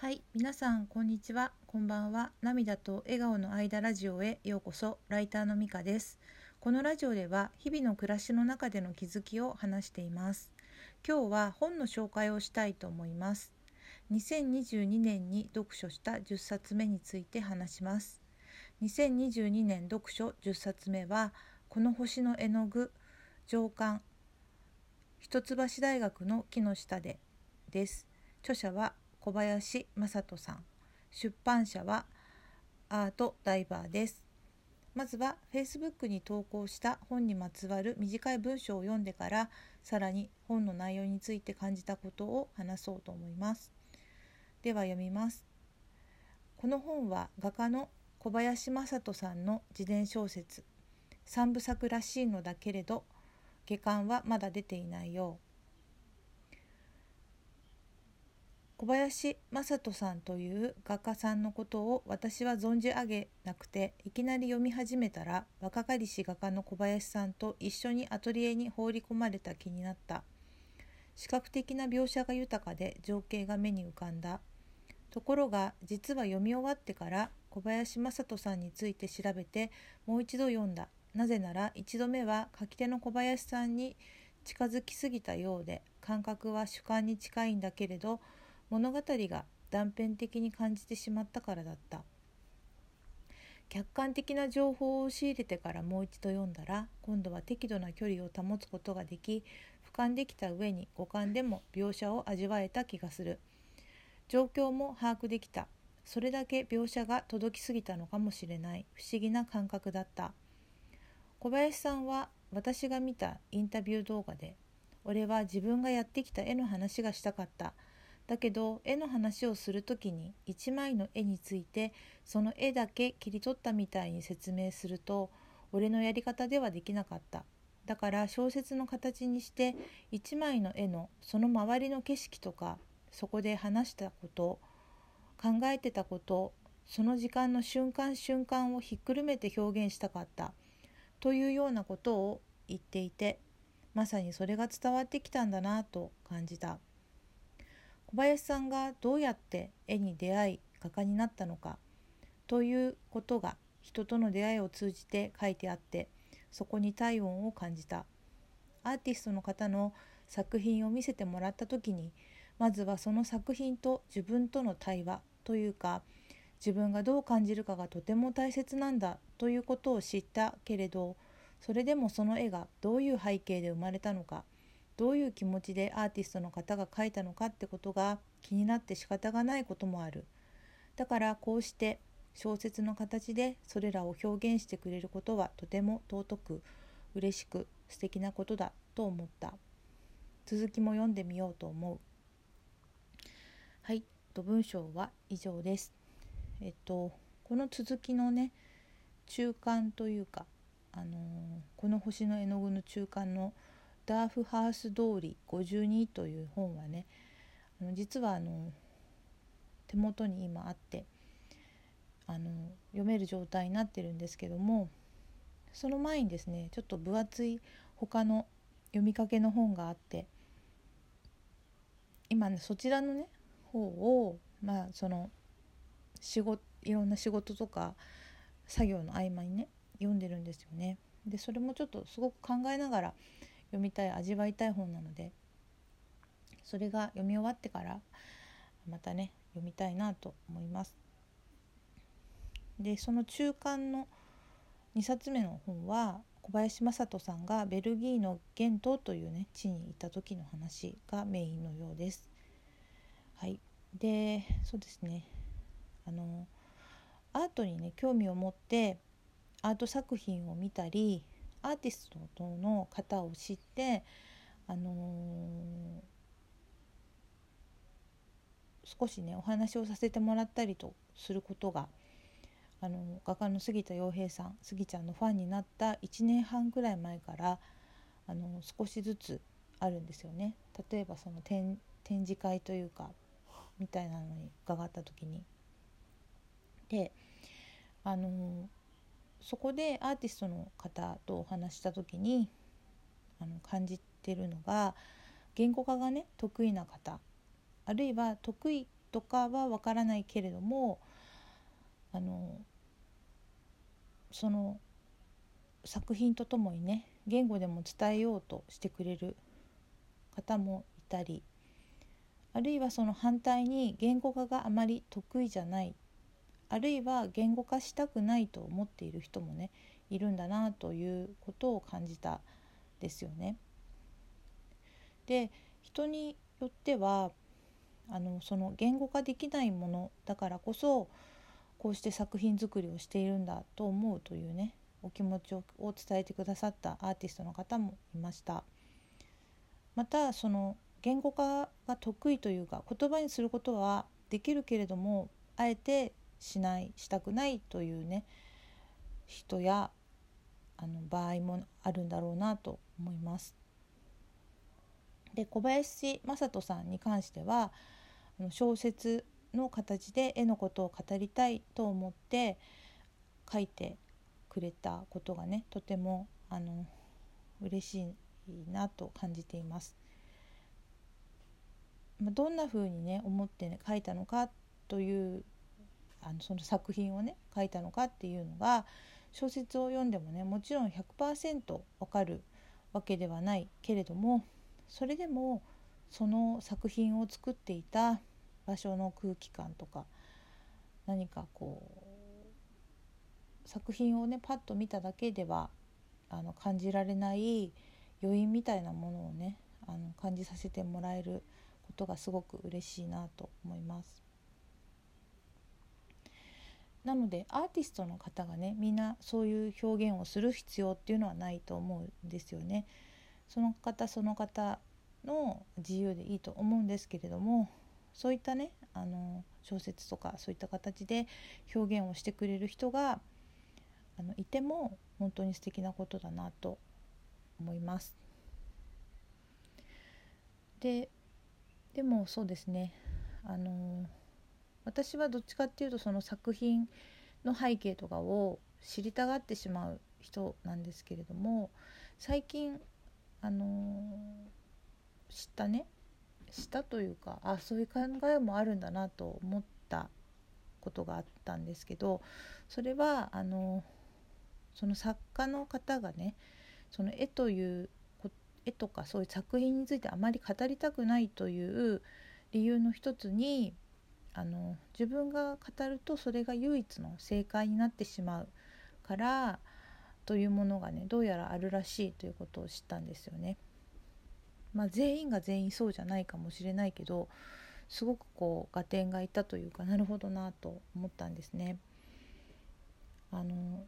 はい、皆さんこんにちは。こんばんは。涙と笑顔の間ラジオへようこそ。ライターのみかです。このラジオでは日々の暮らしの中での気づきを話しています。今日は本の紹介をしたいと思います。2022年に読書した10冊目について話します。2022年読書10冊目はこの星の絵の具上巻一橋大学の木の下でです。著者は小林正人さん。出版社はアートダイバーです。まずは Facebook に投稿した本にまつわる短い文章を読んでからさらに本の内容について感じたことを話そうと思います。では読みます。この本は画家の小林正人さんの自伝小説。三部作らしいのだけれど下巻はまだ出ていないよう。小林正人さんという画家さんのことを私は存じ上げなくていきなり読み始めたら若かりし画家の小林さんと一緒にアトリエに放り込まれた気になった。視覚的な描写が豊かで情景が目に浮かんだ。ところが実は読み終わってから小林正人さんについて調べてもう一度読んだ。なぜなら一度目は書き手の小林さんに近づきすぎたようで感覚は主観に近いんだけれど物語が断片的に感じてしまったからだった。客観的な情報を仕入れてからもう一度読んだら今度は適度な距離を保つことができ俯瞰できた上に五感でも描写を味わえた気がする。状況も把握できた。それだけ描写が届きすぎたのかもしれない。不思議な感覚だった。小林さんは私が見たインタビュー動画で「俺は自分がやってきた絵の話がしたかった」だけど絵の話をする時に一枚の絵についてその絵だけ切り取ったみたいに説明すると俺のやり方ではできなかっただから小説の形にして一枚の絵のその周りの景色とかそこで話したこと考えてたことその時間の瞬間瞬間をひっくるめて表現したかったというようなことを言っていてまさにそれが伝わってきたんだなと感じた。小林さんがどうやって絵に出会い画家になったのかということが人との出会いを通じて書いてあってそこに体温を感じた。アーティストの方の作品を見せてもらった時にまずはその作品と自分との対話というか自分がどう感じるかがとても大切なんだということを知ったけれどそれでもその絵がどういう背景で生まれたのかどういう気持ちでアーティストの方が描いたのかってことが気になって仕方がないこともある。だからこうして小説の形でそれらを表現してくれることはとても尊く嬉しく素敵なことだと思った。続きも読んでみようと思う。はいと文章は以上です。えっとこの続きのね中間というかあのー、この星の絵の具の中間の「ダーフハウス通り52という本はねあの実はあの手元に今あってあの読める状態になってるんですけどもその前にですねちょっと分厚い他の読みかけの本があって今ねそちらのね方をまあその仕事いろんな仕事とか作業の合間にね読んでるんですよね。でそれもちょっとすごく考えながら読みたい味わいたい本なのでそれが読み終わってからまたね読みたいなと思います。でその中間の2冊目の本は小林正人さんがベルギーのゲントというね地に行った時の話がメインのようです。はい、でそうですねあのアートにね興味を持ってアート作品を見たりアーティストの方を知ってあのー、少しねお話をさせてもらったりとすることがあの画家の杉田洋平さん杉ちゃんのファンになった1年半ぐらい前からあの少しずつあるんですよね。例えばその展展示会というかみたいなのに伺った時に。であのそこでアーティストの方とお話した時にあの感じてるのが言語化がね得意な方あるいは得意とかはわからないけれどもあのその作品とともにね言語でも伝えようとしてくれる方もいたりあるいはその反対に言語化があまり得意じゃないあるいは言語化したくないと思っている人もねいるんだなということを感じたですよね。で人によってはあのその言語化できないものだからこそこうして作品作りをしているんだと思うというねお気持ちを伝えてくださったアーティストの方もいました。またその言語化が得意というか言葉にすることはできるけれどもあえてしないしたくないというね人やあの場合もあるんだろうなと思います。で小林正人さんに関しては小説の形で絵のことを語りたいと思って書いてくれたことがねとてもあの嬉しいなと感じています。どんな風にね思って、ね、書いたのかというあのその作品をね書いたのかっていうのが小説を読んでもねもちろん100%わかるわけではないけれどもそれでもその作品を作っていた場所の空気感とか何かこう作品をねパッと見ただけではあの感じられない余韻みたいなものをねあの感じさせてもらえることがすごく嬉しいなと思います。なのでアーティストの方がねみんなそういう表現をする必要っていうのはないと思うんですよね。その方その方の自由でいいと思うんですけれどもそういったねあの小説とかそういった形で表現をしてくれる人があのいても本当に素敵なことだなと思います。ででもそうですねあの私はどっちかっていうとその作品の背景とかを知りたがってしまう人なんですけれども最近あの知ったね。したというかあそういう考えもあるんだなと思ったことがあったんですけどそれはあのその作家の方がねその絵という絵とかそういう作品についてあまり語りたくないという理由の一つにあの自分が語るとそれが唯一の正解になってしまうからというものがねどうやらあるらしいということを知ったんですよね。まあ、全員が全員そうじゃないかもしれないけどすごくこう合点がいたというかなるほどなと思ったんですね。あの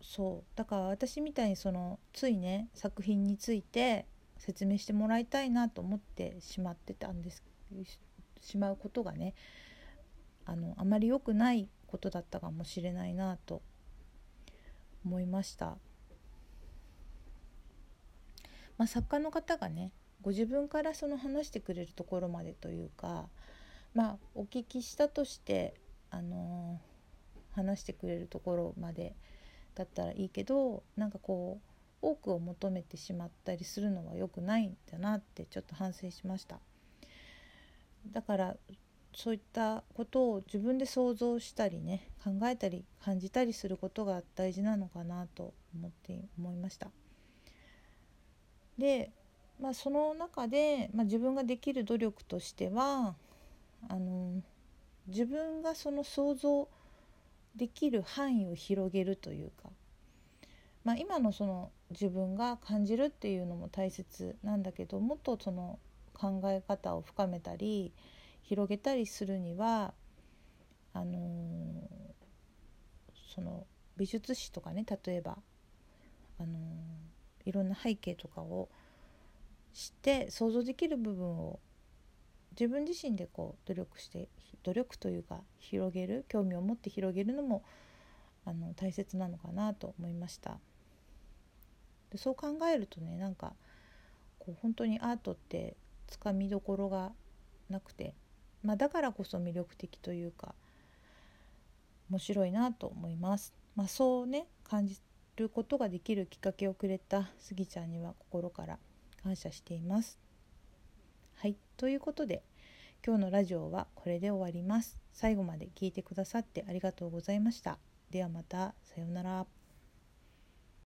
そうだから私みたいにそのついね作品について説明してもらいたいなと思ってしまってたんですしまうことがねあのあまり良くないことだったかもしれないなと思いました。まあ、作家の方がねご自分からその話してくれるところまでというかまあお聞きしたとしてあのー、話してくれるところまでだったらいいけどなんかこう多くを求めてしまったりするのは良くないんだなってちょっと反省しましただからそういったことを自分で想像したりね考えたり感じたりすることが大事なのかなと思って思いました。で、まあ、その中で、まあ、自分ができる努力としてはあの自分がその想像できる範囲を広げるというか、まあ、今のその自分が感じるっていうのも大切なんだけどもっとその考え方を深めたり広げたりするにはあのー、その美術史とかね例えば、あのー、いろんな背景とかを知って想像できる部分を自分自身でこう努力して努力というか広げる興味を持って広げるのもあの大切なのかなと思いました。でそう考えるとねなんかこう本当にアートってつかみどころがなくて、まあ、だからこそ魅力的というか面白いなと思います、まあ、そうね感じることができるきっかけをくれたスギちゃんには心から感謝しています。はいということで今日のラジオはこれで終わります。最後まで聞いてくださってありがとうございました。ではまたさようなら。